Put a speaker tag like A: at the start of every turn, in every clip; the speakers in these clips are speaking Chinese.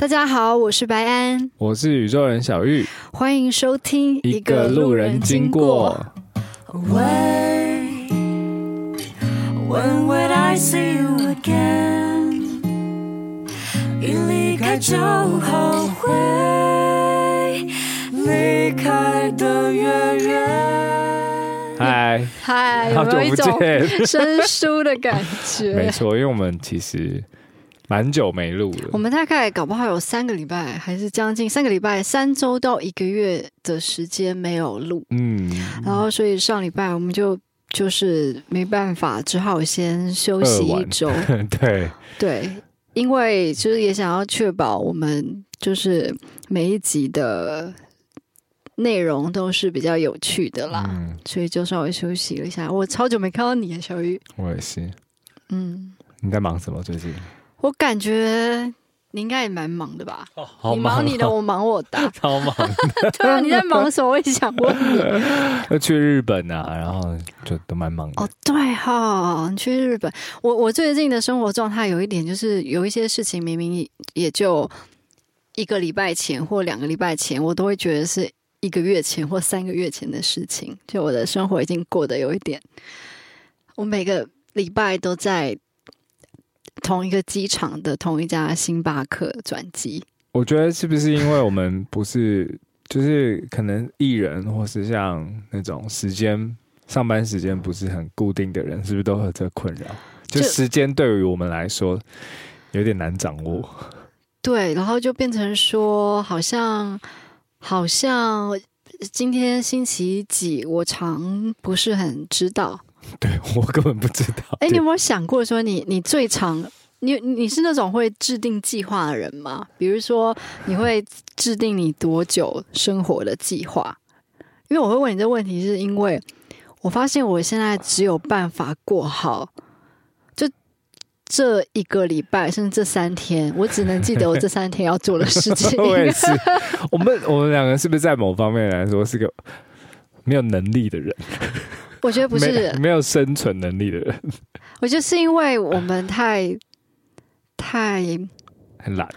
A: 大家好，我是白安，
B: 我是宇宙人小玉，
A: 欢迎收听
B: 一个路人经过。
A: When, when would I see you again？一离开就后悔，离开的越远。
B: 嗨
A: 嗨，有没有一种生疏的感觉？
B: 没错，因为我们其实。蛮久没录了，
A: 我们大概搞不好有三个礼拜，还是将近三个礼拜，三周到一个月的时间没有录。嗯，然后所以上礼拜我们就就是没办法，只好先休息一周。
B: 对
A: 对，因为就是也想要确保我们就是每一集的内容都是比较有趣的啦，嗯、所以就稍微休息了一下。我超久没看到你啊，小玉。
B: 我也是。嗯，你在忙什么最近？
A: 我感觉你应该也蛮忙的吧？
B: 哦好忙哦、
A: 你忙你的，我忙我的，
B: 超忙。
A: 对啊，你在忙什么？我也想问你。
B: 要 去日本啊，然后就都蛮忙的。
A: 哦，对哈、哦，你去日本。我我最近的生活状态有一点，就是有一些事情明明也就一个礼拜前或两个礼拜前，我都会觉得是一个月前或三个月前的事情。就我的生活已经过得有一点，我每个礼拜都在。同一个机场的同一家星巴克转机，
B: 我觉得是不是因为我们不是，就是可能艺人或是像那种时间上班时间不是很固定的人，是不是都有这个困扰？就时间对于我们来说有点难掌握。
A: 对，然后就变成说，好像好像今天星期几，我常不是很知道。
B: 对，我根本不知道。
A: 哎，你有没有想过说你，你你最常你你是那种会制定计划的人吗？比如说，你会制定你多久生活的计划？因为我会问你这个问题，是因为我发现我现在只有办法过好，就这一个礼拜，甚至这三天，我只能记得我这三天要做的事情。
B: 我也是，我们我们两个是不是在某方面来说是个没有能力的人？
A: 我觉得不是
B: 没，没有生存能力的人。
A: 我觉得是因为我们太太
B: 很懒。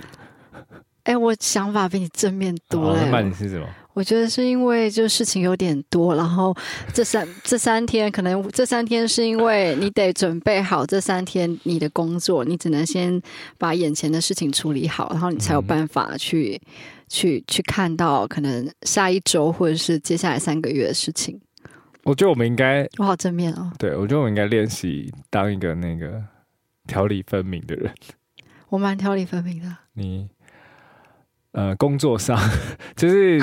A: 哎、欸，我想法比你正面多了。
B: 那、哦、你是什么？
A: 我觉得是因为就事情有点多，然后这三 这三天可能这三天是因为你得准备好这三天你的工作，你只能先把眼前的事情处理好，然后你才有办法去、嗯、去去看到可能下一周或者是接下来三个月的事情。
B: 我觉得我们应该，
A: 我好正面哦。
B: 对，我觉得我们应该练习当一个那个条理分明的人。
A: 我蛮条理分明的。
B: 你呃，工作上就是，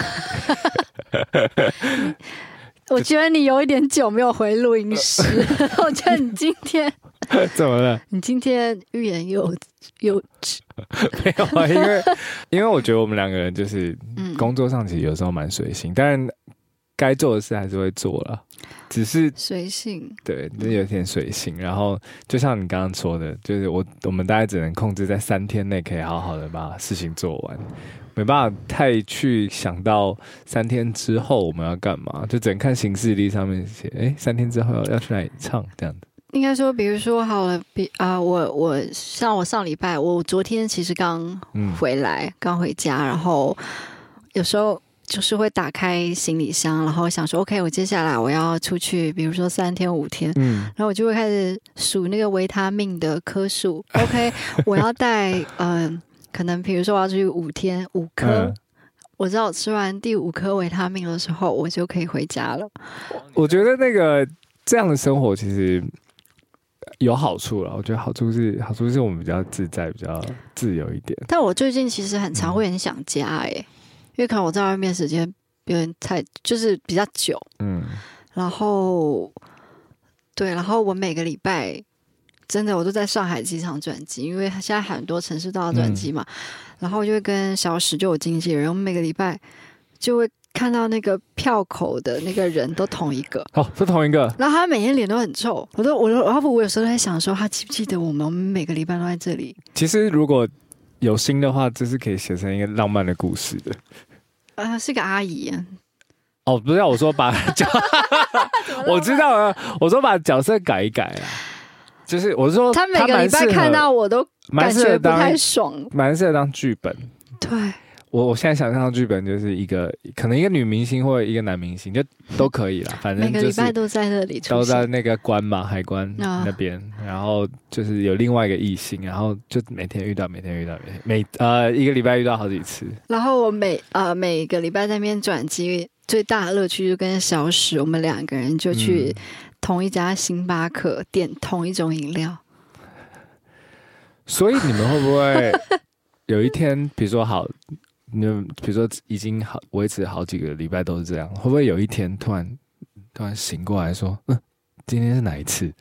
A: 我觉得你有一点久没有回录音室。我觉得你今天
B: 怎么了？
A: 你今天欲言又又止。
B: 没有啊，因为因为我觉得我们两个人就是工作上其实有时候蛮随性，但。该做的事还是会做了，只是
A: 随性。
B: 对，就有点随性。然后就像你刚刚说的，就是我我们大概只能控制在三天内可以好好的把事情做完，没办法太去想到三天之后我们要干嘛，就只能看行事历上面写，哎，三天之后要要去哪里唱这样子。
A: 应该说，比如说好了，比啊、呃，我我像我上礼拜，我昨天其实刚回来，嗯、刚回家，然后有时候。就是会打开行李箱，然后想说，OK，我接下来我要出去，比如说三天五天，嗯，然后我就会开始数那个维他命的颗数，OK，我要带，嗯、呃，可能比如说我要出去五天五颗，嗯、我知道我吃完第五颗维他命的时候，我就可以回家了。
B: 我觉得那个这样的生活其实有好处了，我觉得好处是好处是我们比较自在，比较自由一点。
A: 但我最近其实很常会很想家、欸，哎、嗯。因为可能我在外面时间有点太，就是比较久，嗯，然后对，然后我每个礼拜真的我都在上海机场转机，因为现在很多城市都要转机嘛，嗯、然后我就会跟小史就有经纪人，我们每个礼拜就会看到那个票口的那个人都同一个，
B: 哦，是同一个，
A: 然后他每天脸都很臭，我都我都，然后我有时候在想说，他记不记得我们？我们每个礼拜都在这里。
B: 其实如果有心的话，这是可以写成一个浪漫的故事的。
A: 呃，是个阿姨。
B: 哦，不是，我说把 角，我知道了。我说把角色改一改啊，就是我说
A: 他每个礼拜看到我都感觉不太爽，
B: 蛮适合当剧本。
A: 对。
B: 我我现在想象的剧本就是一个可能一个女明星或者一个男明星就都可以了，反正
A: 每个礼拜都在那里，
B: 都在那个关嘛，海关那边，然后就是有另外一个异性，然后就每天遇到，每天遇到，每天每呃一个礼拜遇到好几次。
A: 然后我每呃每个礼拜在那边转机，最大的乐趣就跟小史我们两个人就去同一家星巴克点同一种饮料。
B: 所以你们会不会 有一天，比如说好？你比如说已经好维持好几个礼拜都是这样，会不会有一天突然突然醒过来说，嗯，今天是哪一次？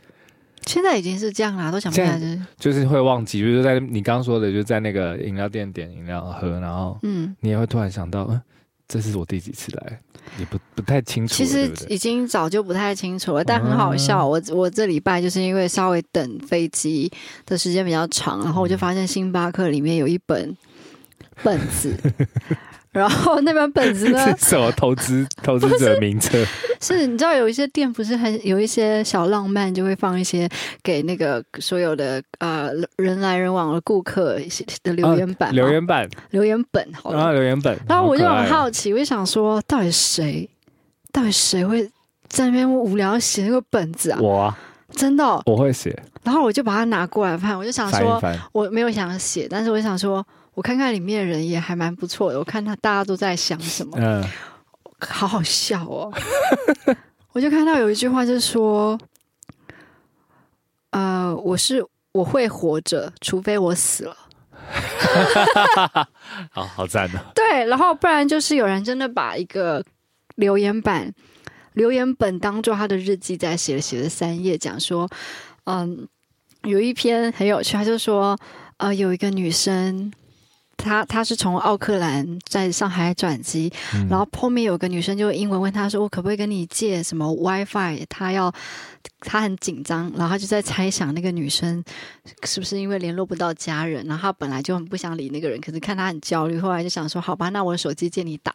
A: 现在已经是这样啦，都想不起来，
B: 就是就是会忘记。比如说在你刚刚说的，就是在那个饮料店点饮料喝，然后嗯，你也会突然想到，嗯，这是我第几次来，也不不太清楚。
A: 其实已经早就不太清楚了，但很好笑。我我这礼拜就是因为稍微等飞机的时间比较长，然后我就发现星巴克里面有一本。本子，然后那本本子呢？
B: 是什么投资 投资者名册？
A: 是，你知道有一些店不是很有一些小浪漫，就会放一些给那个所有的呃人来人往的顾客的留言板、
B: 啊，留言板、
A: 留言本，好了，
B: 啊、留言本。
A: 然后我就很好奇，我就想说，到底谁，到底谁会在那边无聊写那个本子啊？
B: 我啊，
A: 真的、哦，
B: 我会写。
A: 然后我就把它拿过来看，我就想说，翻翻我没有想写，但是我想说。我看看里面的人也还蛮不错的，我看他大家都在想什么，嗯，好好笑哦。我就看到有一句话就是说，呃，我是我会活着，除非我死了。
B: 好好赞哦。
A: 对，然后不然就是有人真的把一个留言板、留言本当做他的日记，在写了写了三页，讲说，嗯，有一篇很有趣，他就说，呃，有一个女生。他他是从奥克兰在上海转机，嗯、然后后面有个女生就英文问他说：“我可不可以跟你借什么 WiFi？” 他要他很紧张，然后他就在猜想那个女生是不是因为联络不到家人，然后他本来就很不想理那个人，可是看他很焦虑，后来就想说：“好吧，那我的手机借你打。”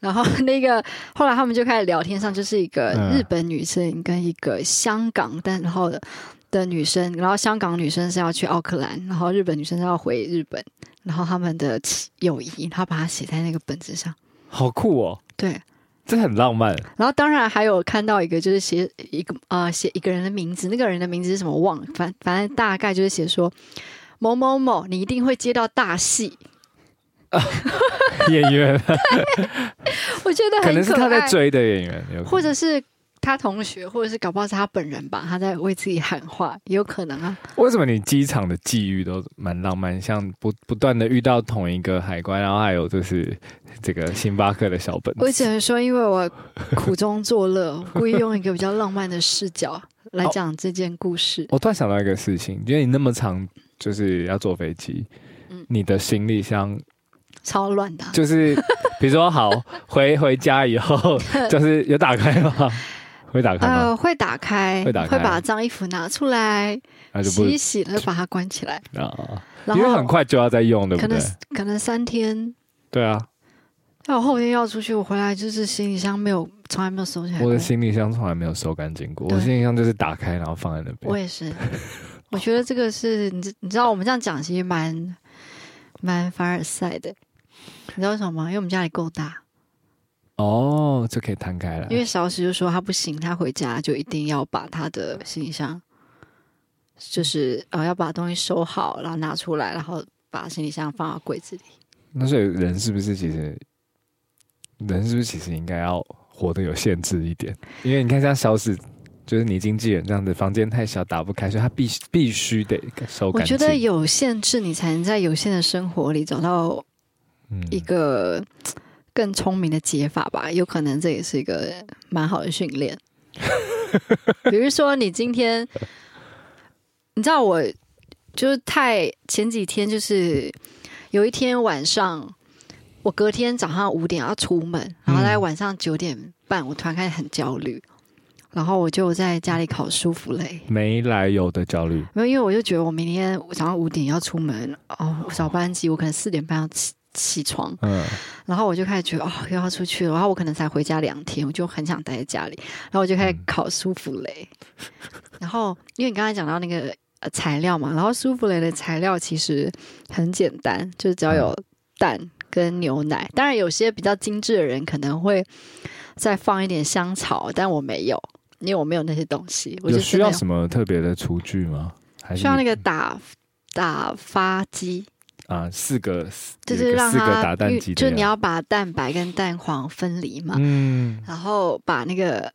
A: 然后 那个后来他们就开始聊天上，就是一个日本女生跟一个香港，但然后的的女生，然后香港女生是要去奥克兰，然后日本女生是要回日本。然后他们的友谊，他把它写在那个本子上，
B: 好酷哦！
A: 对，
B: 这很浪漫。
A: 然后当然还有看到一个，就是写一个呃，写一个人的名字，那个人的名字是什么忘了，反反正大概就是写说某某某，你一定会接到大戏。
B: 啊、演员，
A: 我觉得很可，
B: 可能是他在追的演员，
A: 或者是。他同学，或者是搞不好是他本人吧，他在为自己喊话，也有可能啊。
B: 为什么你机场的际遇都蛮浪漫，像不不断的遇到同一个海关，然后还有就是这个星巴克的小本子。
A: 我只能说，因为我苦中作乐，故意用一个比较浪漫的视角来讲这件故事。
B: 哦，我突然想到一个事情，因为你那么长就是要坐飞机，嗯，你的行李箱
A: 超乱的，
B: 就是比如说好 回回家以后，就是有打开吗？会打开
A: 呃，会打开，会打开，会把脏衣服拿出来洗一洗，然后把它关起来
B: 啊。因为很快就要再用，对不对？
A: 可能可能三天。
B: 对啊。
A: 那我后天要出去，我回来就是行李箱没有，从来没有收起来。
B: 我的行李箱从来没有收干净过，我行李箱就是打开然后放在那边。
A: 我也是，我觉得这个是你知你知道，我们这样讲其实蛮蛮凡尔赛的。你知道为什么吗？因为我们家里够大。
B: 哦，就可以摊开了。
A: 因为小史就说他不行，他回家就一定要把他的行李箱，就是呃要把东西收好，然后拿出来，然后把行李箱放到柜子里。
B: 那所以人是不是其实人是不是其实应该要活得有限制一点？因为你看像小史，就是你经纪人这样子，房间太小打不开，所以他必须必须得收。
A: 我觉得有限制，你才能在有限的生活里找到一个。嗯更聪明的解法吧，有可能这也是一个蛮好的训练。比如说，你今天，你知道我就是太前几天，就是有一天晚上，我隔天早上五点要出门，然后在晚上九点半，我突然开始很焦虑，然后我就在家里烤舒芙蕾，
B: 没来由的焦虑，
A: 没有，因为我就觉得我明天早上五点要出门，哦，早班机，我可能四点半要起。起床，嗯，然后我就开始觉得哦，又要出去了。然后我可能才回家两天，我就很想待在家里。然后我就开始烤舒芙蕾。嗯、然后因为你刚才讲到那个材料嘛，然后舒芙蕾的材料其实很简单，就是只要有蛋跟牛奶。当然，有些比较精致的人可能会再放一点香草，但我没有，因为我没有那些东西。我就
B: 需要什么特别的厨具吗？还是
A: 需要那个打打发机
B: 啊？四个
A: 就是让它
B: 四个打蛋机，
A: 就你要把蛋白跟蛋黄分离嘛。
B: 嗯，
A: 然后把那个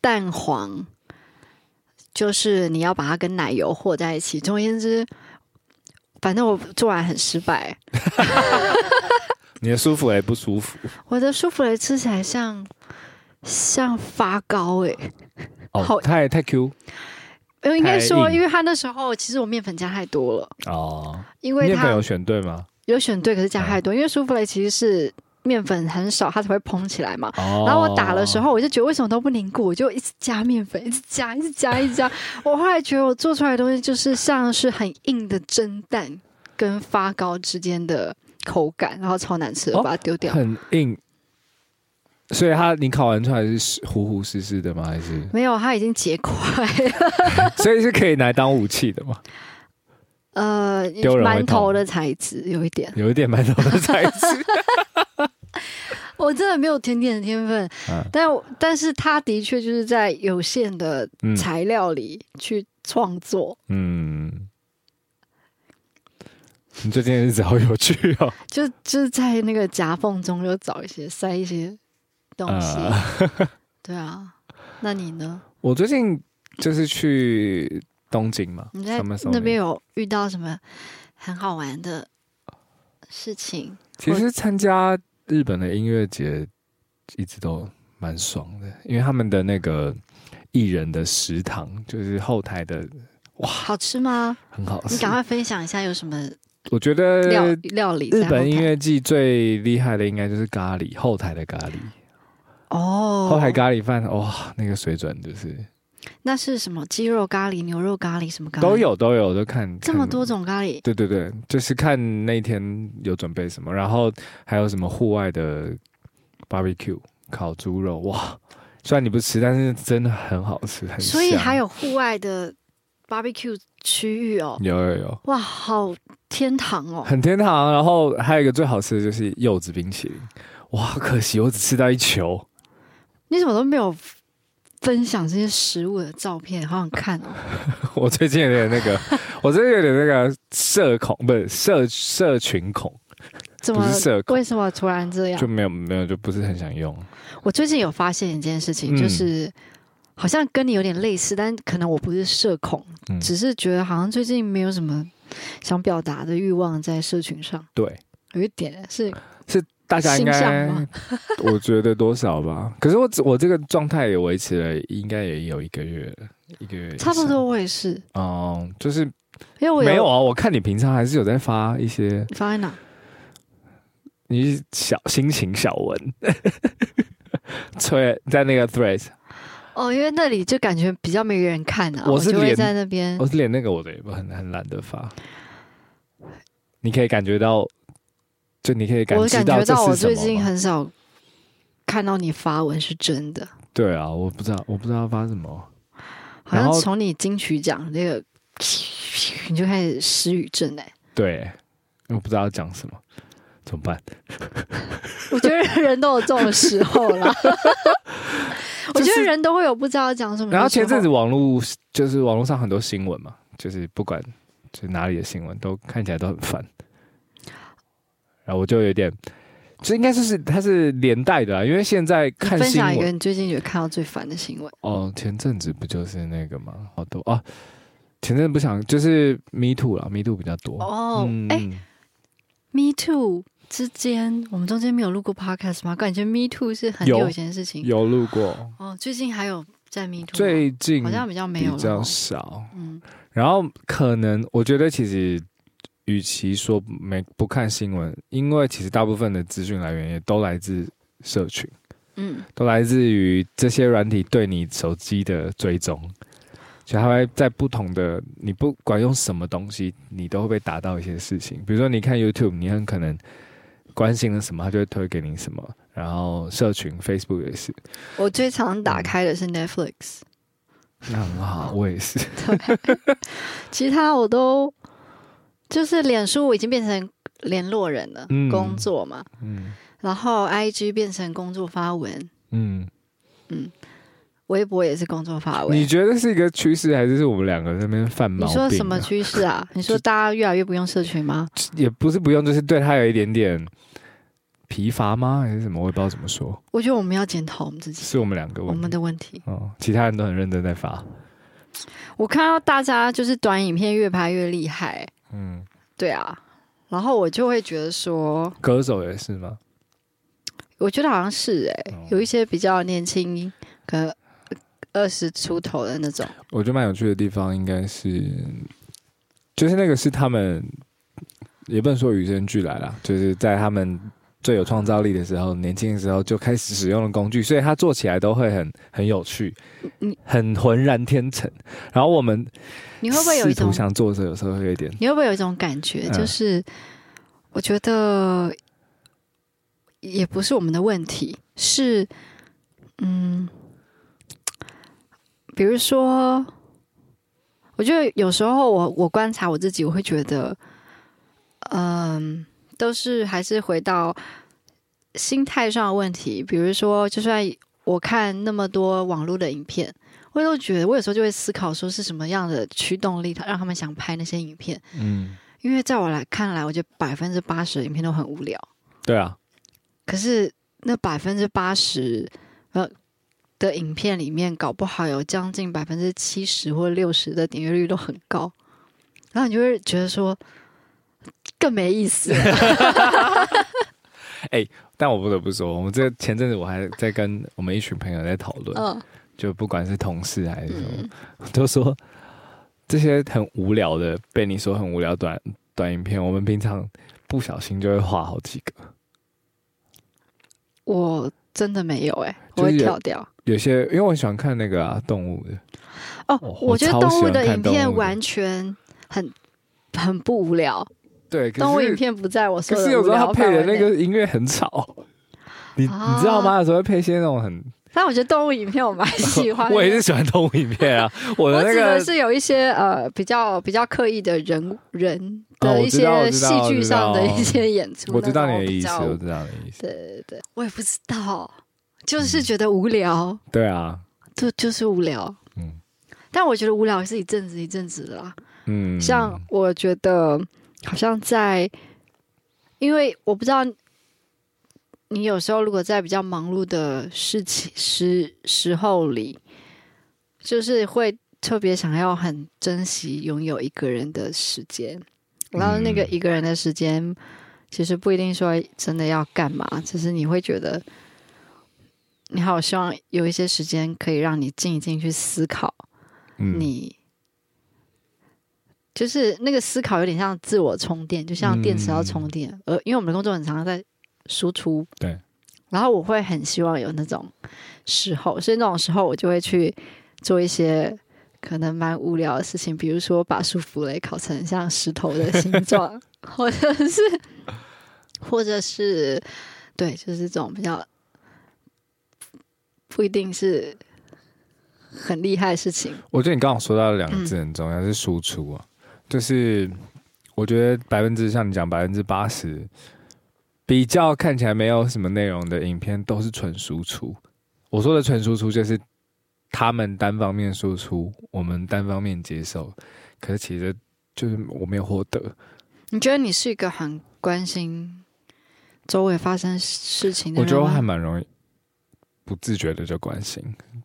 A: 蛋黄。就是你要把它跟奶油和在一起。总而言之，反正我做完很失败。
B: 你的舒芙蕾不舒服？
A: 我的舒芙蕾吃起来像像发糕哎、欸，
B: 哦，好太太 Q。
A: 因为应该说，因为他那时候其实我面粉加太多了
B: 哦。
A: 因为他
B: 面粉有选对吗？
A: 有选对，可是加太多。嗯、因为舒芙蕾其实是。面粉很少，它才会膨起来嘛。Oh. 然后我打的时候，我就觉得为什么都不凝固，我就一直加面粉，一直加，一直加，一直加。我后来觉得我做出来的东西就是像是很硬的蒸蛋跟发糕之间的口感，然后超难吃，我把它丢掉。
B: 很硬，所以他你烤完出来是糊糊湿湿的吗？还是
A: 没有？他已经结块了，
B: 所以是可以拿来当武器的吗？
A: 呃，馒头的材质有一点，
B: 有一点馒头的材质。
A: 我真的没有甜点的天分，啊、但但是他的确就是在有限的材料里去创作。
B: 嗯，你最近日子好有趣哦！
A: 就就是在那个夹缝中又找一些塞一些东西。啊对啊，那你呢？
B: 我最近就是去东京嘛，
A: 你在那边有遇到什么很好玩的事情？
B: 其实参加。日本的音乐节一直都蛮爽的，因为他们的那个艺人的食堂就是后台的，哇，
A: 好吃吗？
B: 很好吃。
A: 你赶快分享一下有什么？
B: 我觉得
A: 料料理
B: 日本音乐季最厉害的应该就是咖喱，后台的咖喱。
A: 哦，
B: 后海咖喱饭，哇，那个水准就是。
A: 那是什么？鸡肉咖喱、牛肉咖喱，什么咖喱
B: 都有，都有，都看
A: 这么多种咖喱。
B: 对对对，就是看那天有准备什么，然后还有什么户外的 barbecue 烤猪肉，哇！虽然你不吃，但是真的很好吃，很。
A: 所以还有户外的 barbecue 区域哦，
B: 有有有，
A: 哇，好天堂哦，
B: 很天堂。然后还有一个最好吃的就是柚子冰淇淋，哇，可惜我只吃到一球。
A: 你怎么都没有？分享这些食物的照片，好想看哦！
B: 我最近有点那个，我最近有点那个社恐，不是社社群恐，
A: 怎
B: 么？
A: 为什么突然这样？
B: 就没有没有，就不是很想用。
A: 我最近有发现一件事情，就是、嗯、好像跟你有点类似，但可能我不是社恐，嗯、只是觉得好像最近没有什么想表达的欲望在社群上。
B: 对，
A: 有一点是
B: 是。大家应该，我觉得多少吧。可是我我这个状态也维持了，应该也有一个月，一个月
A: 差不多。我也是
B: 哦、嗯，就是
A: 因为我
B: 没有啊。我看你平常还是有在发一些，
A: 你发在哪？
B: 你小心情小文，吹在那个 threads
A: 哦，因为那里就感觉比较没人看啊。
B: 我是
A: 连在那边，
B: 我是连那个我都也不很很懒得发。你可以感觉到。就你可以感觉到，我感觉到
A: 我最近很少看到你发文是真的。
B: 对啊，我不知道，我不知道发什么。
A: 好像从你金曲奖那个，你就开始失语症哎。
B: 对，我不知道要讲什么，怎么办？
A: 我觉得人都有这种时候啦。我觉得人都会有不知道要讲什么。
B: 然后前阵子网络就是网络上很多新闻嘛，就是不管就是哪里的新闻，都看起来都很烦。然后我就有点，这应该就是它是连带的，因为现在看新闻。分
A: 享一个你最近有看到最烦的新闻
B: 哦，前阵子不就是那个吗？好多啊，前阵子不想就是 Me Too 了，Me Too 比较多
A: 哦。哎、，Me Too 之间，我们中间没有录过 Podcast 吗？感觉 Me Too 是很久以前的事情，
B: 有录过
A: 哦。最近还有在 Me Too，
B: 最近
A: 好像比较没有，
B: 比较少。嗯，然后可能我觉得其实。与其说没不看新闻，因为其实大部分的资讯来源也都来自社群，嗯，都来自于这些软体对你手机的追踪，就它会在不同的你不管用什么东西，你都会被打到一些事情。比如说你看 YouTube，你很可能关心了什么，它就会推给你什么。然后社群 Facebook 也是，
A: 我最常打开的是 Netflix，
B: 那很好，我也是。
A: 对，其他我都。就是脸书已经变成联络人了，嗯、工作嘛，嗯，然后 IG 变成工作发文，嗯嗯，微博也是工作发文。
B: 你觉得是一个趋势，还是是我们两个在那边犯毛病、啊？
A: 你说什么趋势啊？你说大家越来越不用社群吗？
B: 也不是不用，就是对他有一点点疲乏吗？还是什么？我也不知道怎么说。
A: 我觉得我们要检讨我们自己，
B: 是我们两个
A: 我们的问题。
B: 哦，其他人都很认真在发。
A: 我看到大家就是短影片越拍越厉害。嗯，对啊，然后我就会觉得说，
B: 歌手也是吗？
A: 我觉得好像是哎、欸，哦、有一些比较年轻，可能二十出头的那种。
B: 我觉得蛮有趣的地方应该是，就是那个是他们也不能说与生俱来啦，就是在他们最有创造力的时候，年轻的时候就开始使用的工具，所以他做起来都会很很有趣，很浑然天成。然后我们。
A: 你会不会有一种
B: 想做的有时候会有一点？
A: 你会不会有一种感觉，就是我觉得也不是我们的问题，是嗯，比如说，我觉得有时候我我观察我自己，我会觉得，嗯，都是还是回到心态上的问题。比如说，就算我看那么多网络的影片。我都觉得，我有时候就会思考，说是什么样的驱动力，他让他们想拍那些影片。嗯，因为在我来看来，我觉得百分之八十的影片都很无聊。
B: 对啊。
A: 可是那百分之八十呃的影片里面，搞不好有将近百分之七十或六十的点阅率都很高，然后你就会觉得说更没意思。
B: 哎、欸，但我不得不说，我们这前阵子我还在跟我们一群朋友在讨论。嗯。就不管是同事还是什么，嗯、都说这些很无聊的，被你说很无聊短短影片，我们平常不小心就会画好几个。
A: 我真的没有哎、欸，我会跳掉。
B: 有些因为我喜欢看那个啊动物的
A: 哦，我觉得动物的影片完全很很不无聊。
B: 对，
A: 动物影片不在我说的。
B: 可是有时候他配的那个音乐很吵，你、啊、你知道吗？有时候会配一些那种很。
A: 但我觉得动物影片我蛮喜欢，
B: 我也是喜欢动物影片啊。我的那个
A: 是有一些呃比较比较刻意的人人的一些戏剧上的一些演出。
B: 我知道你的意思，我知道你的意思。
A: 对对对，我也不知道，就是觉得无聊。嗯、
B: 对啊，
A: 就就是无聊。嗯，但我觉得无聊是一阵子一阵子的啦。嗯，像我觉得好像在，因为我不知道。你有时候如果在比较忙碌的事情时时候里，就是会特别想要很珍惜拥有一个人的时间，然后那个一个人的时间，其实不一定说真的要干嘛，只是你会觉得，你好希望有一些时间可以让你静一静去思考，你就是那个思考有点像自我充电，就像电池要充电，而因为我们的工作很常常在。输出
B: 对，
A: 然后我会很希望有那种时候，所以那种时候我就会去做一些可能蛮无聊的事情，比如说把舒芙蕾烤成像石头的形状，或者是，或者是，对，就是这种比较不一定是很厉害的事情。
B: 我觉得你刚刚说到的两个字很重要，嗯、是输出啊，就是我觉得百分之像你讲百分之八十。比较看起来没有什么内容的影片都是纯输出。我说的纯输出就是他们单方面输出，我们单方面接受。可是其实就是我没有获得。
A: 你觉得你是一个很关心周围发生事情的人吗？
B: 我觉得我还蛮容易不自觉的就关心，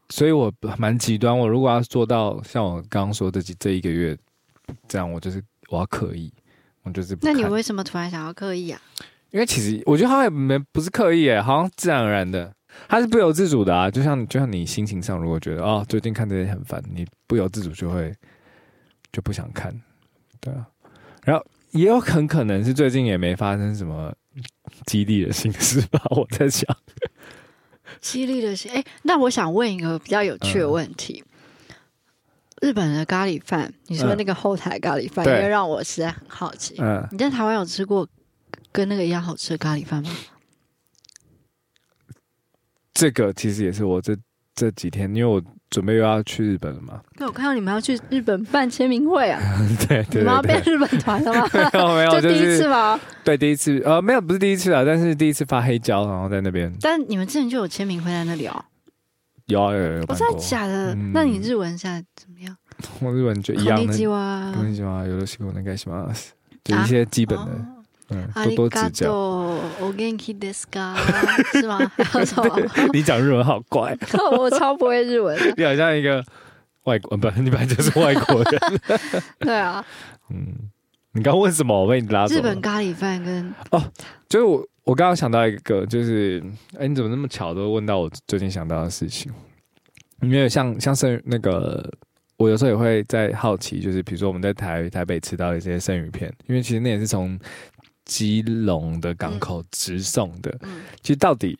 B: 所以我蛮极端。我如果要做到像我刚刚说的这一个月这样，我就是我要刻意，我就是。
A: 那你为什么突然想要刻意啊？
B: 因为其实我觉得他也没不是刻意诶，好像自然而然的，他是不由自主的啊。就像就像你心情上，如果觉得哦最近看这些很烦，你不由自主就会就不想看，对啊。然后也有很可能是最近也没发生什么激励的心事吧，我在想。
A: 激励的心，哎，那我想问一个比较有趣的问题：嗯、日本的咖喱饭，你说那个后台咖喱饭，因为、嗯、让我实在很好奇。嗯，你在台湾有吃过？跟那个一样好吃的咖喱饭吗？
B: 这个其实也是我这这几天，因为我准备又要去日本了嘛。
A: 那，我看到你们要去日本办签名会啊！
B: 对，对，对，对，
A: 你们要变日本团了吗？
B: 没 有没有，
A: 就第一次吗？
B: 对，第一次。呃，没有，不是第一次啊，但是第一次发黑胶，然后在那边。
A: 但你们之前就有签名会在那里哦。
B: 有啊有有有。
A: 我真的假的？嗯、那你日文现在怎么样？
B: 我日文就一样的。
A: こんにちは。
B: こんにちは。よろしくお愿いします。就一些基本的。啊
A: 嗯，多多指教。お元気ですか？是吗？
B: 你讲日文好怪，
A: 我超不会日文。
B: 你好像一个外国，不，你本来就是外国人。
A: 对啊，
B: 嗯， 你刚问什么？我被你拉走。
A: 日本咖喱饭跟
B: 哦，就是我，我刚刚想到一个，就是，哎，你怎么那么巧都问到我最近想到的事情？因为像像生那个，我有时候也会在好奇，就是比如说我们在台台北吃到一些生鱼片，因为其实那也是从。基隆的港口直送的，嗯、其实到底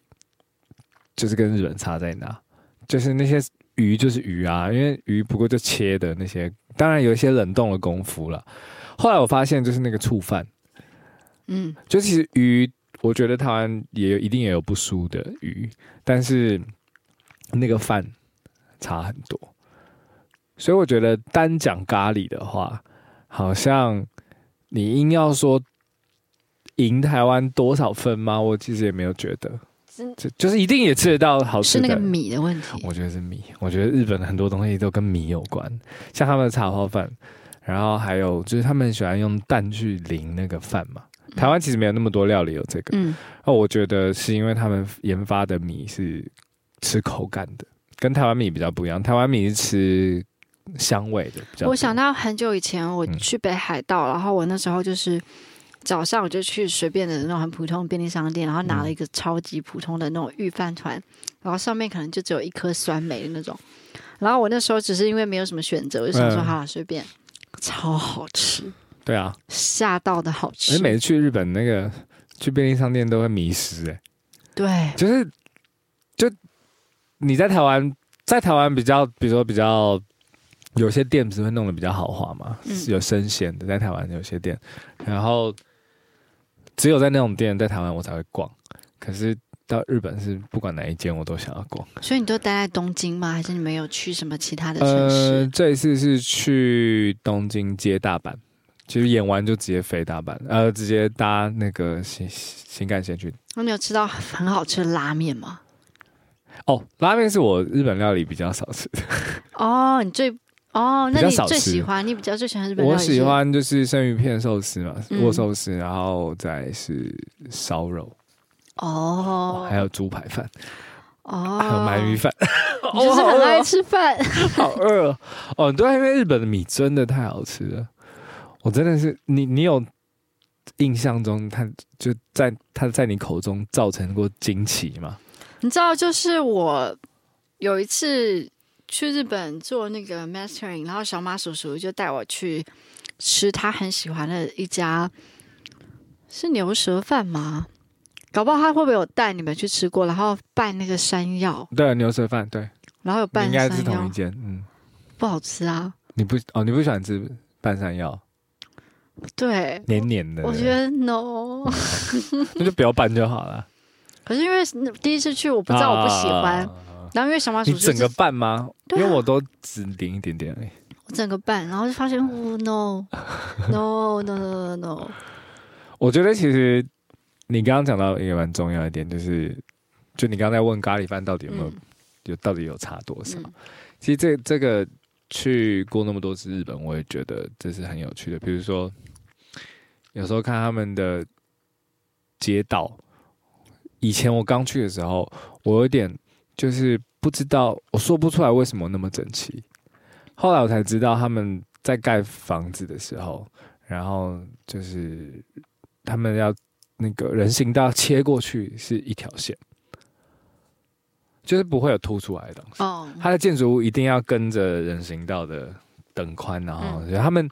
B: 就是跟日本差在哪？就是那些鱼就是鱼啊，因为鱼不过就切的那些，当然有一些冷冻的功夫了。后来我发现就是那个醋饭，嗯，就其实鱼，我觉得台湾也有一定也有不输的鱼，但是那个饭差很多。所以我觉得单讲咖喱的话，好像你硬要说。赢台湾多少分吗？我其实也没有觉得，就就是一定也吃得到好吃的。
A: 是那个米的问题。
B: 我觉得是米。我觉得日本的很多东西都跟米有关，像他们的茶泡饭，然后还有就是他们喜欢用蛋去淋那个饭嘛。台湾其实没有那么多料理有这个。嗯。那我觉得是因为他们研发的米是吃口感的，跟台湾米比较不一样。台湾米是吃香味的。比较。
A: 我想到很久以前我去北海道，嗯、然后我那时候就是。早上我就去随便的那种很普通的便利商店，然后拿了一个超级普通的那种御饭团，然后上面可能就只有一颗酸梅的那种。然后我那时候只是因为没有什么选择，我就想说好了，随便，超好吃。
B: 对啊，
A: 吓到的好吃。
B: 你每次去日本那个去便利商店都会迷失哎。
A: 对，
B: 就是就你在台湾，在台湾比较，比如说比较有些店不是会弄得比较豪华嘛，是有生鲜的，在台湾有些店，然后。只有在那种店，在台湾我才会逛。可是到日本是不管哪一间我都想要逛。
A: 所以你都待在东京吗？还是你没有去什么其他的城市？
B: 呃，这一次是去东京接大阪，其实演完就直接飞大阪，呃，直接搭那个新新干线去。
A: 那你有吃到很好吃的拉面吗？
B: 哦，拉面是我日本料理比较少吃的。
A: 哦，你最。哦，那你最喜欢你比较最喜欢日本料理？
B: 我喜欢就是生鱼片寿司嘛，握寿司，然后再是烧肉，哦，还有猪排饭，哦，还有鳗鱼饭，
A: 你 就是很爱吃饭，
B: 好饿哦！对，因为日本的米真的太好吃了，我真的是你，你有印象中他就在他在你口中造成过惊奇吗？
A: 你知道，就是我有一次。去日本做那个 mastering，然后小马叔叔就带我去吃他很喜欢的一家，是牛舌饭吗？搞不好他会不会有带你们去吃过？然后拌那个山药，
B: 对，牛舌饭，对，
A: 然后有拌山药，应该是同
B: 一间，嗯，
A: 不好吃啊。
B: 你不哦，你不喜欢吃拌山药？
A: 对，
B: 黏黏的，
A: 我觉得 no，
B: 那就不要拌就好了。
A: 可是因为第一次去，我不知道我不喜欢。啊然后因为小马叔叔，
B: 你整个拌吗？啊、因为我都只淋一点点而已。
A: 我整个拌，然后就发现，哦，no no no no no。
B: 我觉得其实你刚刚讲到一个蛮重要一点，就是就你刚才问咖喱饭到底有没有，有、嗯、到底有差多少？嗯、其实这这个去过那么多次日本，我也觉得这是很有趣的。比如说，有时候看他们的街道，以前我刚去的时候，我有点。就是不知道，我说不出来为什么那么整齐。后来我才知道，他们在盖房子的时候，然后就是他们要那个人行道切过去是一条线，就是不会有凸出来的东西。哦，它的建筑物一定要跟着人行道的等宽，然后他们，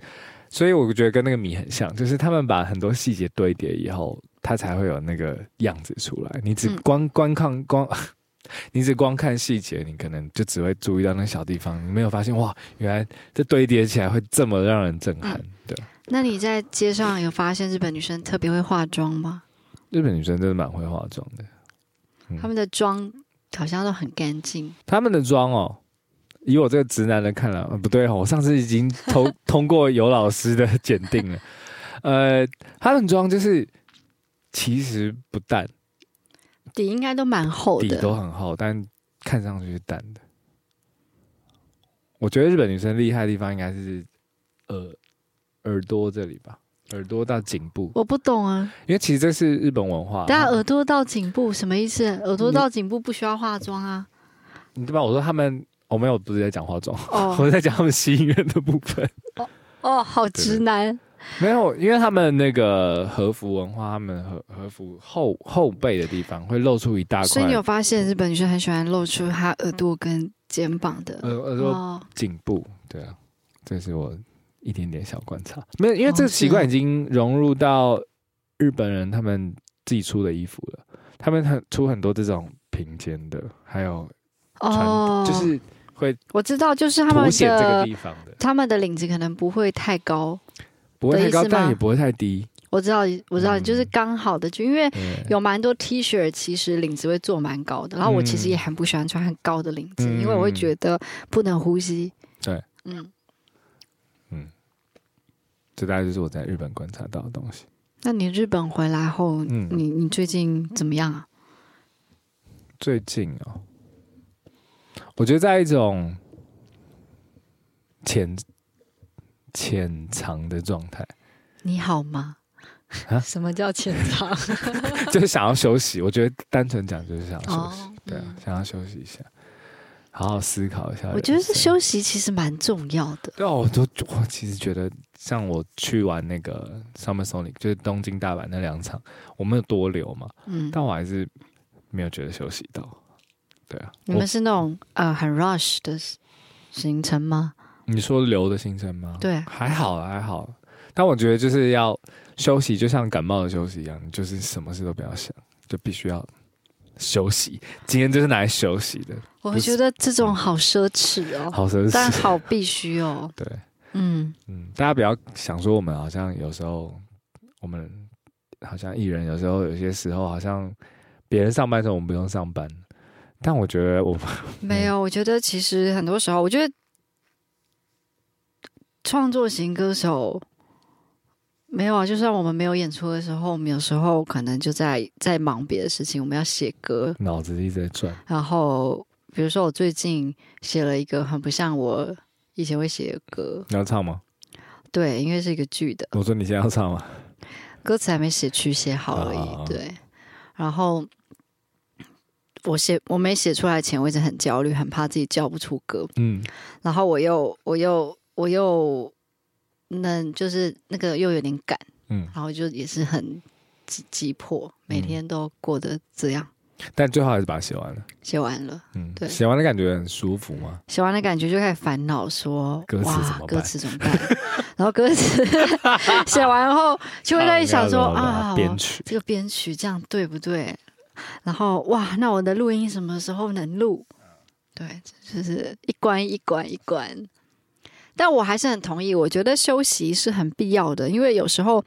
B: 所以我觉得跟那个米很像，就是他们把很多细节堆叠以后，它才会有那个样子出来。你只光观看光。你只光看细节，你可能就只会注意到那小地方，你没有发现哇，原来这堆叠起来会这么让人震撼。对，
A: 那你在街上有发现日本女生特别会化妆吗？
B: 日本女生真的蛮会化妆的，
A: 她们的妆好像都很干净。
B: 她们的妆哦，以我这个直男的看来，呃，不对哦，我上次已经通 通过尤老师的检定了。呃，他们妆就是其实不淡，
A: 底应该都蛮厚的，
B: 底都很厚，但看上去是淡的。我觉得日本女生厉害的地方应该是耳耳朵这里吧，耳朵到颈部。
A: 我不懂啊，
B: 因为其实这是日本文化。
A: 但耳朵到颈部什么意思？耳朵到颈部不需要化妆啊？
B: 你对吧？我说他们。我没有，不是在讲化妆
A: ，oh.
B: 我在讲他们吸引人的部分。
A: 哦哦，好直男。
B: 没有，因为他们那个和服文化，他们和和服后后背的地方会露出一大块。
A: 所以你有发现日本女生很喜欢露出她耳朵跟肩膀的
B: 耳耳朵颈部？对啊，这是我一点点小观察。没有，因为这个习惯已经融入到日本人他们自己出的衣服了。他们很出很多这种平肩的，还有
A: 哦，oh.
B: 就是。会，
A: 我知道，就是他们的
B: 这个地方的，
A: 他们的领子可能不会太高，
B: 不会太高，但也不会太低。
A: 我知道，我知道，就是刚好的，就因为有蛮多 T 恤，其实领子会做蛮高的。然后我其实也很不喜欢穿很高的领子，因为我会觉得不能呼吸。
B: 对，嗯嗯，这大概就是我在日本观察到的东西。
A: 那你日本回来后，你你最近怎么样啊？
B: 最近哦。我觉得在一种潜潜藏的状态。
A: 你好吗？啊？什么叫潜藏？
B: 就是想要休息。我觉得单纯讲就是想要休息。哦、对啊，想要休息一下，好好思考一下。
A: 我觉得是休息其实蛮重要的。
B: 对啊，我都我其实觉得，像我去玩那个 Summer Sonic，就是东京、大阪那两场，我没有多留嘛。嗯。但我还是没有觉得休息到。对啊，
A: 你们是那种呃很 rush 的行程吗？
B: 你说留的行程吗？
A: 对，
B: 还好还好。但我觉得就是要休息，就像感冒的休息一样，就是什么事都不要想，就必须要休息。今天就是拿来休息的。
A: 我觉得这种好奢侈哦，
B: 好奢侈，
A: 但好必须哦。
B: 对，嗯嗯，大家不要想说我们好像有时候，我们好像艺人有时候有些时候好像别人上班的时候我们不用上班。但我觉得我
A: 没有，我觉得其实很多时候，我觉得创作型歌手没有啊。就算我们没有演出的时候，我们有时候可能就在在忙别的事情。我们要写歌，
B: 脑子一直在转。
A: 然后，比如说我最近写了一个很不像我以前会写的歌，
B: 你要唱吗？
A: 对，因为是一个剧的。
B: 我说你现在要唱吗？
A: 歌词还没写，曲写好而已。哦、对，然后。我写我没写出来前，我一直很焦虑，很怕自己叫不出歌。嗯，然后我又我又我又那就是那个又有点赶，嗯，然后就也是很急急迫，每天都过得这样。
B: 但最后还是把它写完了。
A: 写完了，嗯，对。
B: 写完的感觉很舒服吗？
A: 写完的感觉就开始烦恼说
B: 歌词怎么办？
A: 歌词怎么办？然后歌词 写完后，就会在想说啊，编曲这个编曲这样对不对？然后哇，那我的录音什么时候能录？对，就是一关一关一关。但我还是很同意，我觉得休息是很必要的，因为有时候，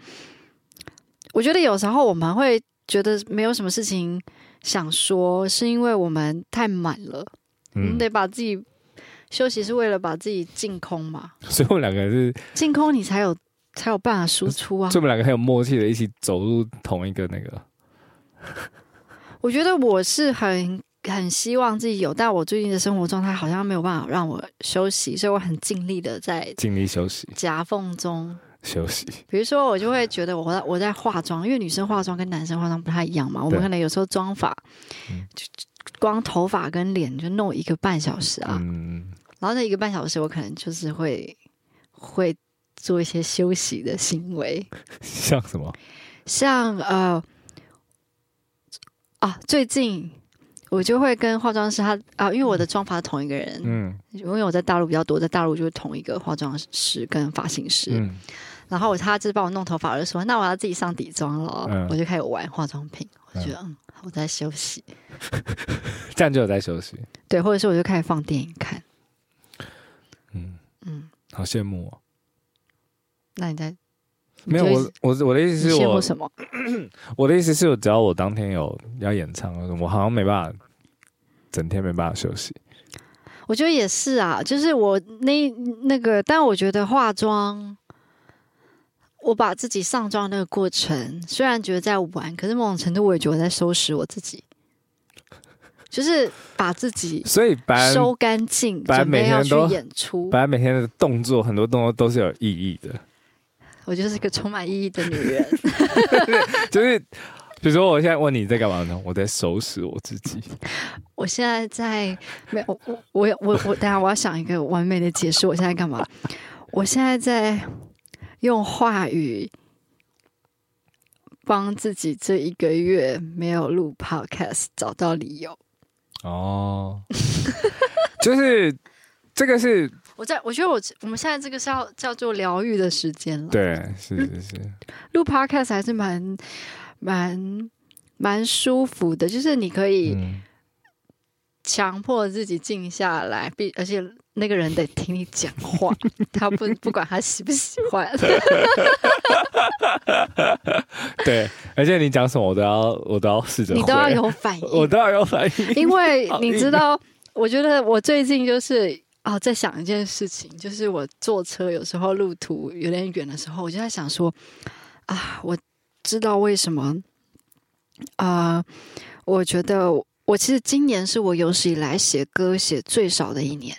A: 我觉得有时候我们会觉得没有什么事情想说，是因为我们太满了。嗯，我们得把自己休息，是为了把自己净空嘛。
B: 所以我们两个是
A: 净空，你才有才有办法输出啊。
B: 所以我们两个很有默契的，一起走入同一个那个。
A: 我觉得我是很很希望自己有，但我最近的生活状态好像没有办法让我休息，所以我很尽力的在
B: 尽力休息，
A: 夹缝中
B: 休息。
A: 比如说，我就会觉得我在我在化妆，因为女生化妆跟男生化妆不太一样嘛。我们可能有时候妆法，就光头发跟脸就弄一个半小时啊。嗯。然后那一个半小时，我可能就是会会做一些休息的行为，
B: 像什么？
A: 像呃。啊，最近我就会跟化妆师他啊，因为我的妆发同一个人，嗯，因为我在大陆比较多，在大陆就是同一个化妆师跟发型师，嗯，然后他就是帮我弄头发，我就说那我要自己上底妆了，嗯，我就开始玩化妆品，我觉得嗯，我在休息，
B: 这样就有在休息，
A: 对，或者是我就开始放电影看，
B: 嗯。嗯，好羡慕哦，
A: 那你在？
B: 没有我我我的意思是我
A: 什么？
B: 我的意思是我只要我当天有要演唱，我好像没办法整天没办法休息。
A: 我觉得也是啊，就是我那那个，但我觉得化妆，我把自己上妆那个过程，虽然觉得在玩，可是某种程度我也觉得我在收拾我自己，就是把自己
B: 所以
A: 收干净，准备要去演出。
B: 本来每天的动作，很多动作都是有意义的。
A: 我就是一个充满意义的女人，
B: 就是。比如说，我现在问你在干嘛呢？我在收拾我自己。
A: 我现在在没有我我我我等下我要想一个完美的解释。我现在干嘛？我现在在用话语帮自己这一个月没有录 Podcast 找到理由。
B: 哦，就是这个是
A: 我在我觉得我我们现在这个是要叫做疗愈的时间了。
B: 对，是是是，
A: 录 Podcast 还是蛮。蛮蛮舒服的，就是你可以强迫自己静下来，必而且那个人得听你讲话，他不不管他喜不喜欢。
B: 对，而且你讲什么，我都要我都要试着，
A: 你 都要有反应，
B: 我都要有反应，
A: 因为你知道，我觉得我最近就是啊，在想一件事情，就是我坐车有时候路途有点远的时候，我就在想说啊，我。知道为什么？啊、呃，我觉得我其实今年是我有史以来写歌写最少的一年。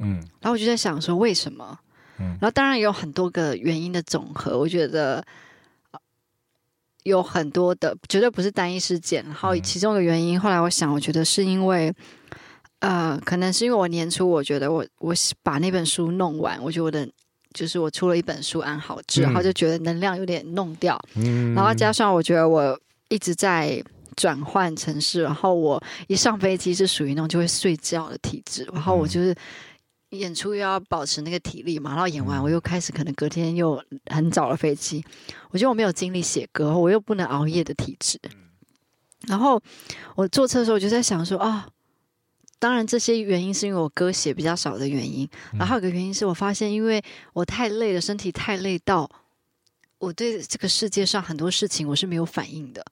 A: 嗯，然后我就在想说为什么？嗯，然后当然有很多个原因的总和。我觉得有很多的，绝对不是单一事件。然后其中的原因，后来我想，我觉得是因为，呃，可能是因为我年初我觉得我我把那本书弄完，我觉得我的。就是我出了一本书《安好之》，然后就觉得能量有点弄掉，嗯，然后加上我觉得我一直在转换城市，然后我一上飞机是属于那种就会睡觉的体质，然后我就是演出又要保持那个体力嘛，然后演完我又开始可能隔天又很早的飞机，我觉得我没有精力写歌，我又不能熬夜的体质，然后我坐车的时候我就在想说啊。当然，这些原因是因为我歌写比较少的原因，然后还有一个原因是我发现，因为我太累了，身体太累到我对这个世界上很多事情我是没有反应的。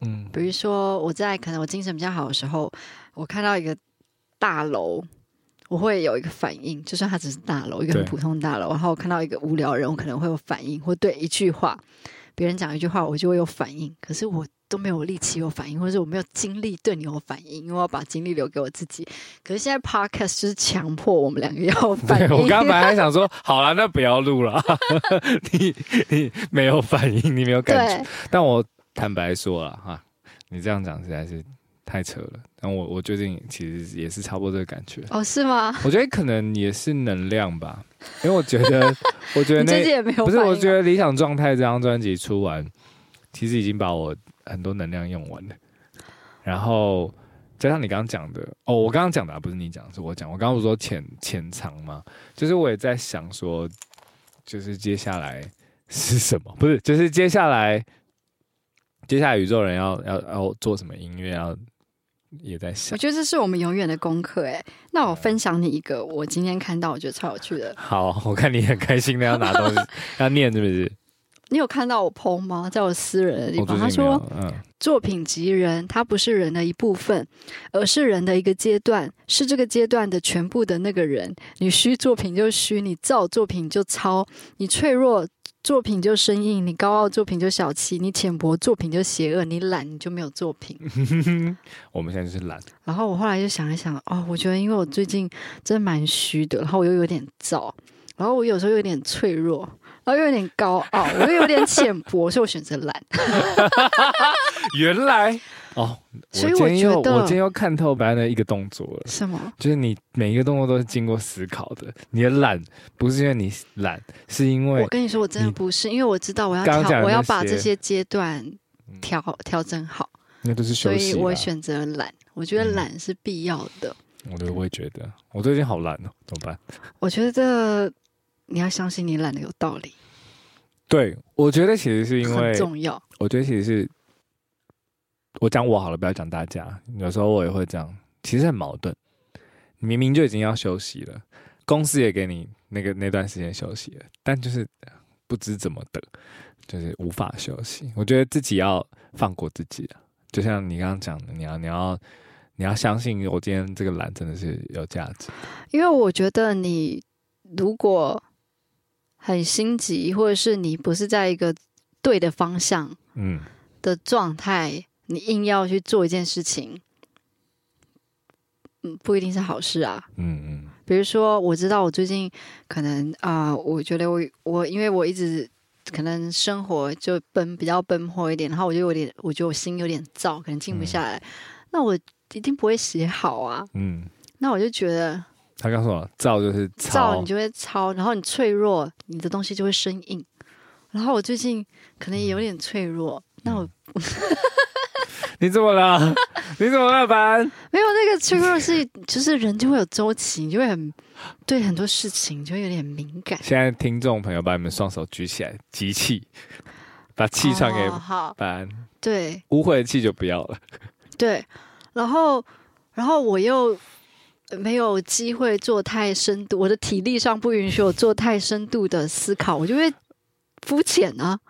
A: 嗯，比如说我在可能我精神比较好的时候，我看到一个大楼，我会有一个反应，就算它只是大楼，一个很普通大楼，然后我看到一个无聊人，我可能会有反应，或对一句话，别人讲一句话，我就会有反应。可是我。都没有力气有反应，或者是我没有精力对你有反应，因为我要把精力留给我自己。可是现在 podcast 就是强迫我们两个要 反应。
B: 我刚刚本来还想说，好了，那不要录了。你你没有反应，你没有感觉。但我坦白说了哈，你这样讲实在是太扯了。但我我最近其实也是差不多这个感觉。
A: 哦，是吗？
B: 我觉得可能也是能量吧，因为我觉得，我觉得那
A: 也没有
B: 不是，我觉得理想状态这张专辑出完，其实已经把我。很多能量用完了，然后加上你刚刚讲的哦，我刚刚讲的、啊、不是你讲，是我讲。我刚刚不是说潜潜藏吗？就是我也在想说，就是接下来是什么？不是，就是接下来，接下来宇宙人要要要做什么音乐？要也在想。
A: 我觉得这是我们永远的功课。哎，那我分享你一个，我今天看到我觉得超有趣的。
B: 好，我看你很开心的要拿东西 要念，是不是？
A: 你有看到我 PO 吗？在我私人的地方，他说：“嗯、作品及人，它不是人的一部分，而是人的一个阶段，是这个阶段的全部的那个人。你虚作品就虚，你造作品就抄，你脆弱作品就生硬，你高傲作品就小气，你浅薄作品就邪恶，你懒你就没有作品。”
B: 我们现在就是懒。
A: 然后我后来就想一想，哦，我觉得因为我最近真的蛮虚的，然后我又有点燥，然后我有时候有点脆弱。然后又有点高傲，我又有点浅薄，所以我选择懒。
B: 原来哦，
A: 所以我觉得
B: 我今天又看透白安的一个动作了。
A: 什么？
B: 就是你每一个动作都是经过思考的。你的懒不是因为你懒，是因为
A: 我跟你说，我真的不是，因为我知道我要调，我要把这些阶段调调整好。
B: 那都是休息。
A: 所以我选择懒，我觉得懒是必要的。
B: 嗯、我觉得我也觉得，我最近好懒哦，怎么办？
A: 我觉得。你要相信你懒的有道理。
B: 对，我觉得其实是因为
A: 很重要。
B: 我觉得其实是我讲我好了，不要讲大家。有时候我也会这样，其实很矛盾。你明明就已经要休息了，公司也给你那个那段时间休息了，但就是不知怎么的，就是无法休息。我觉得自己要放过自己啊，就像你刚刚讲的，你要你要你要相信我今天这个懒真的是有价值。
A: 因为我觉得你如果很心急，或者是你不是在一个对的方向，嗯的状态，你硬要去做一件事情，嗯，不一定是好事啊。嗯嗯。比如说，我知道我最近可能啊、呃，我觉得我我因为我一直可能生活就奔比较奔波一点，然后我就有点，我觉得我心有点燥，可能静不下来。嗯、那我一定不会写好啊。嗯。那我就觉得，
B: 他告诉我，躁就是
A: 燥，你就会糙，然后你脆弱，你的东西就会生硬。然后我最近可能也有点脆弱，嗯、那我。
B: 你怎么了？你怎么了，班？
A: 没有那个脆弱是，就是人就会有周期，你就会很对很多事情就会有点敏感。
B: 现在听众朋友把你们双手举起来，集气，把气传给班。
A: 哦、对，
B: 污秽的气就不要了。
A: 对，然后，然后我又没有机会做太深度，我的体力上不允许我做太深度的思考，我就会肤浅啊。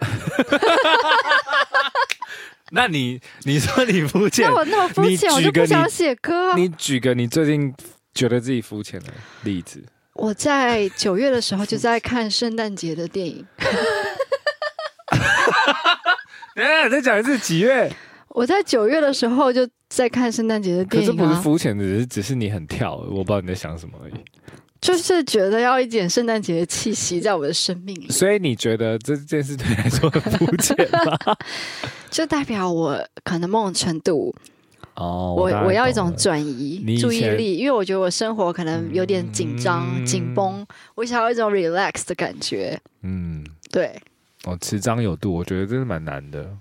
B: 那你你说你肤浅，
A: 那我那么肤浅，我就不想写歌啊。
B: 你举个你最近觉得自己肤浅的例子。
A: 我在九月的时候就在看圣诞节的电影。
B: 哎，再讲一次几月？
A: 我在九月的时候就在看圣诞节的电影啊。可是
B: 不是肤浅的，只是只是你很跳，我不知道你在想什么而已。
A: 就是觉得要一点圣诞节的气息在我的生命里，
B: 所以你觉得这件事对你来说很肤浅吗？
A: 就代表我可能某种程度，哦，我我，我要一种转移注意力，因为我觉得我生活可能有点紧张、嗯、紧绷，我想要一种 relax 的感觉。嗯，对。
B: 哦，持张有度，我觉得真的蛮难的。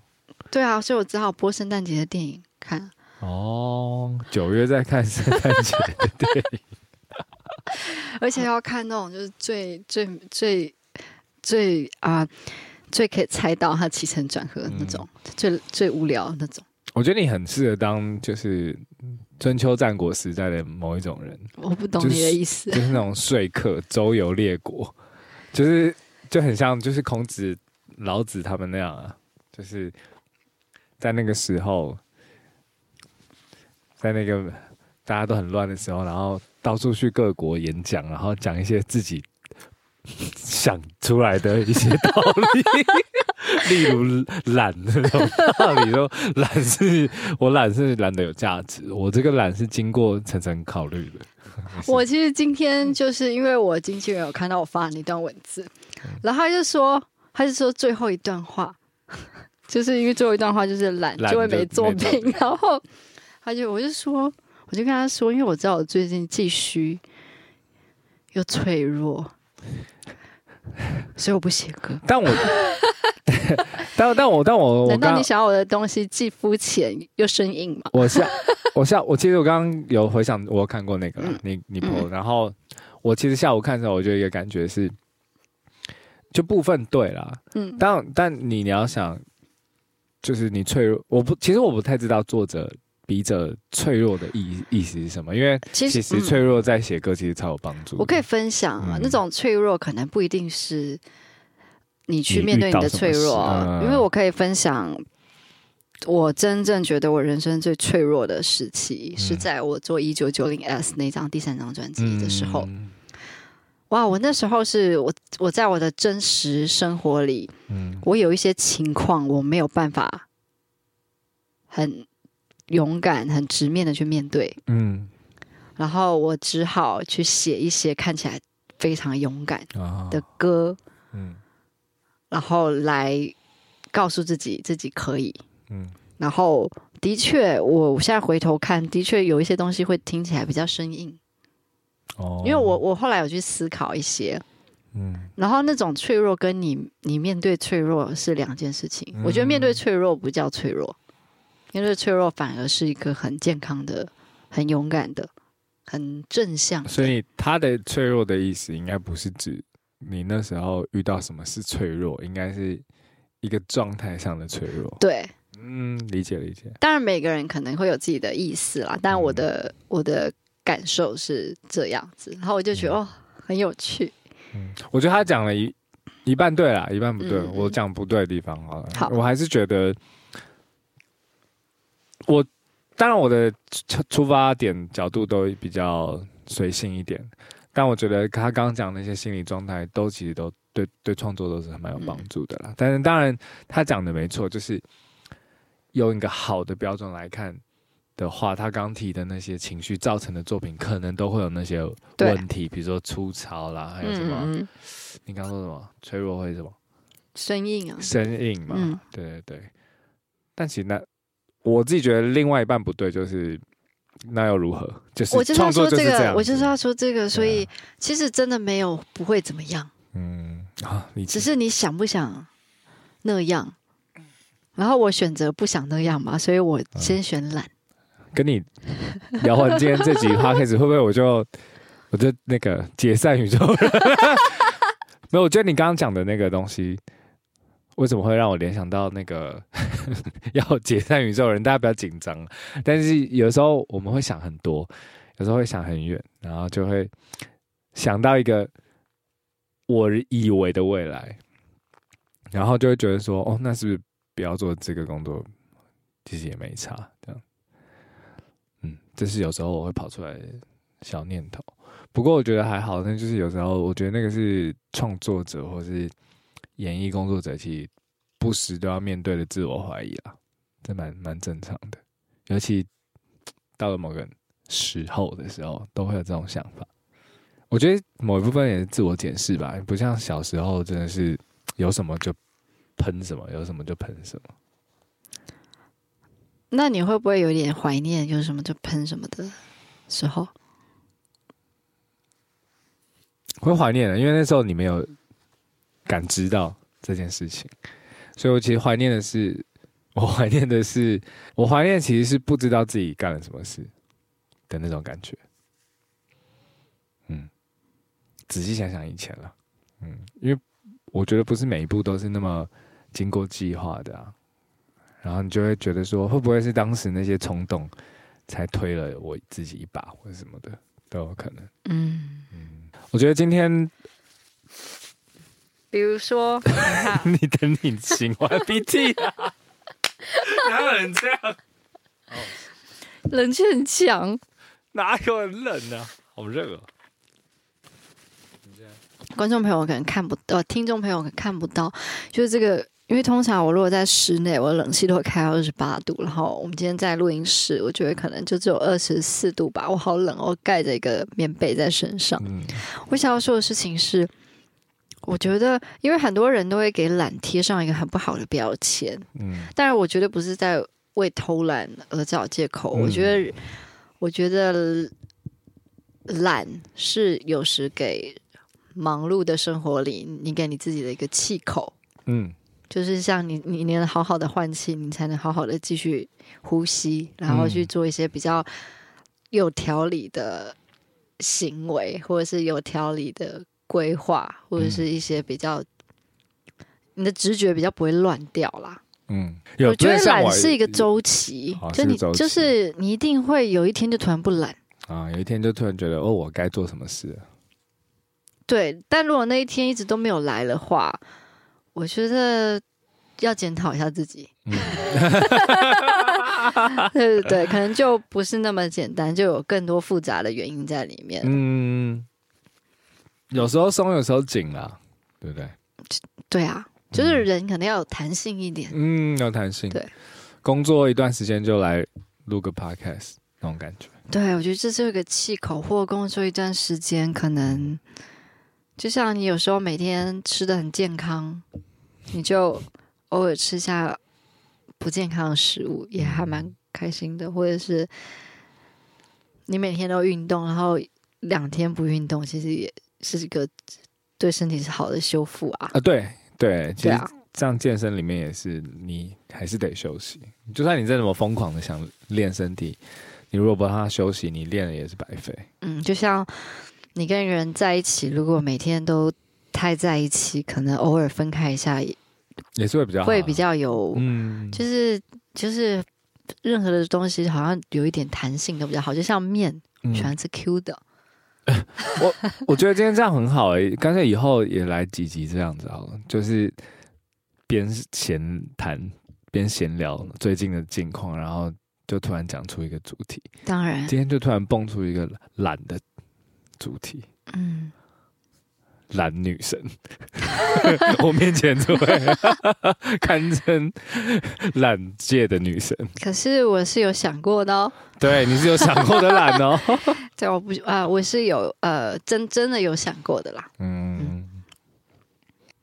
A: 对啊，所以我只好播圣诞节的电影看。
B: 哦，九月在看圣诞节的电影。
A: 而且要看那种就是最最最最啊、呃、最可以猜到它起承转合的那种，嗯、最最无聊的那种。
B: 我觉得你很适合当就是春秋战国时代的某一种人。
A: 我不懂你的意思，
B: 就是、就是那种说客周游列国，就是就很像就是孔子、老子他们那样啊，就是在那个时候，在那个大家都很乱的时候，然后。到处去各国演讲，然后讲一些自己 想出来的一些道理，例如懒那种道理，说懒是我懒是懒得有价值，我这个懒是经过层层考虑的。
A: 我其实今天就是因为我经纪人有看到我发的那段文字，然后他就说，他就说最后一段话，就是因为最后一段话就是懒就会没作品，然后他就我就说。我就跟他说，因为我知道我最近既虚又脆弱，所以我不写歌。
B: 但我，但但我但我，
A: 难道你想要我的东西既肤浅又生硬吗？
B: 我想，我下我其实我刚刚有回想，我看过那个、嗯、你你 po，然后我其实下午看的时候，我就有一个感觉是，就部分对啦，嗯，但但你你要想，就是你脆弱，我不，其实我不太知道作者。笔者脆弱的意意思是什么？因为其实脆弱在写歌其实超有帮助。
A: 我可以分享啊，嗯、那种脆弱可能不一定是你去面对你的脆弱，嗯、因为我可以分享，我真正觉得我人生最脆弱的时期是在我做一九九零 S 那张第三张专辑的时候。嗯、哇，我那时候是我我在我的真实生活里，嗯，我有一些情况我没有办法很。勇敢、很直面的去面对，嗯，然后我只好去写一些看起来非常勇敢的歌，哦、嗯，然后来告诉自己自己可以，嗯，然后的确，我现在回头看，的确有一些东西会听起来比较生硬，哦，因为我我后来有去思考一些，嗯，然后那种脆弱跟你你面对脆弱是两件事情，嗯、我觉得面对脆弱不叫脆弱。因为脆弱反而是一个很健康的、很勇敢的、很正向。
B: 所以他的脆弱的意思，应该不是指你那时候遇到什么是脆弱，应该是一个状态上的脆弱。
A: 对，
B: 嗯，理解理解。
A: 当然每个人可能会有自己的意思啦，但我的、嗯、我的感受是这样子，然后我就觉得、嗯、哦，很有趣。
B: 嗯，我觉得他讲了一一半对啦，一半不对。嗯、我讲不对的地方好了，好，我还是觉得。我当然我的出出发点角度都比较随性一点，但我觉得他刚刚讲那些心理状态都其实都对对创作都是蛮有帮助的啦。嗯、但是当然他讲的没错，就是用一个好的标准来看的话，他刚提的那些情绪造成的作品，可能都会有那些问题，比如说粗糙啦，还有什么？嗯、你刚刚说什么？脆弱会什么？
A: 生硬啊，
B: 生硬嘛，嗯、对对对。但其实那我自己觉得另外一半不对，就是那又如何？就是创作就是要说这个，
A: 我就是要说这个，所以其实真的没有不会怎么样。
B: 嗯啊，你
A: 只是你想不想那样？然后我选择不想那样嘛，所以我先选懒。
B: 跟你聊完今天这集话开始，会不会我就我就那个解散宇宙人？没有，我觉得你刚刚讲的那个东西。为什么会让我联想到那个 要解散宇宙人？大家不要紧张。但是有时候我们会想很多，有时候会想很远，然后就会想到一个我以为的未来，然后就会觉得说：“哦，那是不是不要做这个工作？其实也没差。”这样，嗯，这是有时候我会跑出来的小念头。不过我觉得还好，那就是有时候我觉得那个是创作者或是。演艺工作者其实不时都要面对的自我怀疑啊，这蛮蛮正常的。尤其到了某个时候的时候，都会有这种想法。我觉得某一部分也是自我检视吧，不像小时候真的是有什么就喷什么，有什么就喷什么。
A: 那你会不会有点怀念有什么就喷什么的时候？
B: 会怀念的，因为那时候你没有。感知到这件事情，所以我其实怀念的是，我怀念的是，我怀念其实是不知道自己干了什么事的那种感觉。嗯，仔细想想以前了，嗯，因为我觉得不是每一步都是那么经过计划的啊，然后你就会觉得说，会不会是当时那些冲动才推了我自己一把，或者什么的都有可能。嗯嗯，我觉得今天。
A: 比如说，
B: 你等你擤完鼻涕啊，哪有人这样？
A: 冷气很强，
B: 哪有人冷呢、啊？好热啊！
A: 观众朋友可能看不到，听众朋友可能看不到，就是这个，因为通常我如果在室内，我冷气都会开到二十八度，然后我们今天在录音室，我觉得可能就只有二十四度吧，我好冷，我盖着一个棉被在身上。嗯、我想要说的事情是。我觉得，因为很多人都会给懒贴上一个很不好的标签，嗯，但是我觉得不是在为偷懒而找借口。嗯、我觉得，我觉得懒是有时给忙碌的生活里，你给你自己的一个气口，嗯，就是像你，你能好好的换气，你才能好好的继续呼吸，然后去做一些比较有条理的行为，或者是有条理的。规划或者是一些比较，嗯、你的直觉比较不会乱掉啦。嗯，我觉得懒是一个周期，就你就是你一定会有一天就突然不懒
B: 啊，有一天就突然觉得哦，我该做什么事。
A: 对，但如果那一天一直都没有来的话，我觉得要检讨一下自己。嗯、对对对，可能就不是那么简单，就有更多复杂的原因在里面。嗯。
B: 有时候松，有时候紧啦，对不对？
A: 对啊，就是人可能要有弹性一点。
B: 嗯，有弹性。
A: 对，
B: 工作一段时间就来录个 podcast 那种感觉。
A: 对，我觉得这是一个气口，或工作一段时间，可能就像你有时候每天吃的很健康，你就偶尔吃下不健康的食物，也还蛮开心的。或者是你每天都运动，然后两天不运动，其实也。是一个对身体是好的修复啊！
B: 啊，对对，其实这样健身里面也是，你还是得休息。就算你再怎么疯狂的想练身体，你如果不让他休息，你练了也是白费。
A: 嗯，就像你跟人在一起，如果每天都太在一起，可能偶尔分开一下也，
B: 是会比较好
A: 会比较有，嗯，就是就是任何的东西好像有一点弹性都比较好，就像面喜欢吃 Q 的。嗯
B: 我我觉得今天这样很好哎、欸，干脆以后也来几集这样子好了，就是边闲谈边闲聊最近的近况，然后就突然讲出一个主题。
A: 当然，
B: 今天就突然蹦出一个懒的主题。嗯。懒女神，我面前这位 堪称懒界的女神。
A: 可是我是有想过的哦。
B: 对，你是有想过的懒哦。
A: 对，我不啊、呃，我是有呃，真真的有想过的啦。嗯，嗯。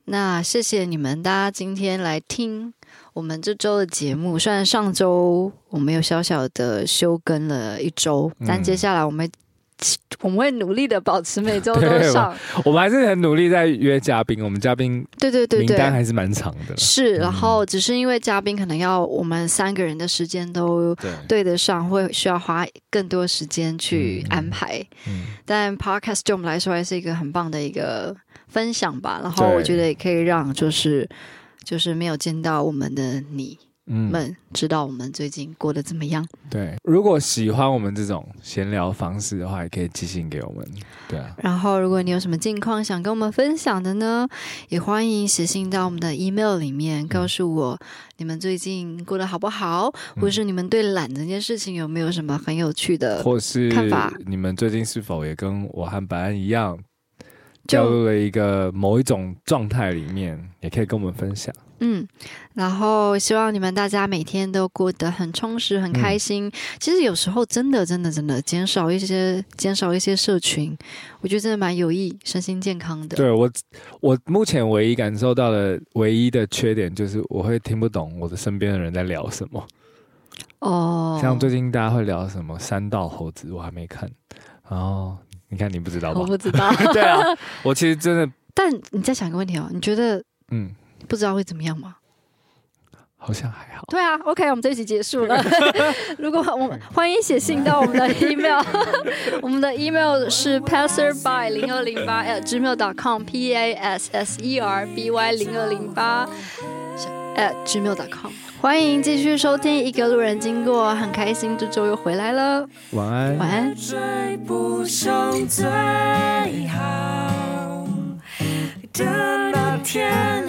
A: 那谢谢你们，大家今天来听我们这周的节目。虽然上周我们有小小的休更了一周，但接下来我们。我们会努力的保持每周 都上，
B: 我们还是很努力在约嘉宾。我们嘉宾
A: 对对对，
B: 名单还是蛮长的。
A: 是，然后只是因为嘉宾可能要我们三个人的时间都对得上，会需要花更多时间去安排。嗯，但 Podcast 对我们来说还是一个很棒的一个分享吧。然后我觉得也可以让就是就是没有见到我们的你。嗯，们知道我们最近过得怎么样？
B: 对，如果喜欢我们这种闲聊方式的话，也可以寄信给我们。对啊，
A: 然后如果你有什么近况想跟我们分享的呢，也欢迎写信到我们的 email 里面，告诉我你们最近过得好不好，嗯、或是你们对懒这件事情有没有什么很有趣的或是看法？
B: 你们最近是否也跟我和白安一样，掉入了一个某一种状态里面，也可以跟我们分享。
A: 嗯，然后希望你们大家每天都过得很充实、很开心。嗯、其实有时候真的、真的、真的减少一些、减少一些社群，我觉得真的蛮有益身心健康的。
B: 对我，我目前唯一感受到的唯一的缺点就是我会听不懂我的身边的人在聊什么。哦，像最近大家会聊什么三道猴子，我还没看。然后你看，你不知道吧？
A: 我不知道。
B: 对啊，我其实真的。
A: 但你再想一个问题哦，你觉得嗯？不知道会怎么样吗？
B: 好像还好。
A: 对啊，OK，我们这一集结束了。如果我们欢迎写信到我们的 email，我们的 email 是 passerby 零二零八 at gmail.com，p a s s e r b y 零二零八 at gmail dot com。欢迎继续收听一个路人经过很开心这周又回来了。
B: 晚安。
A: 晚安。追不好。的那天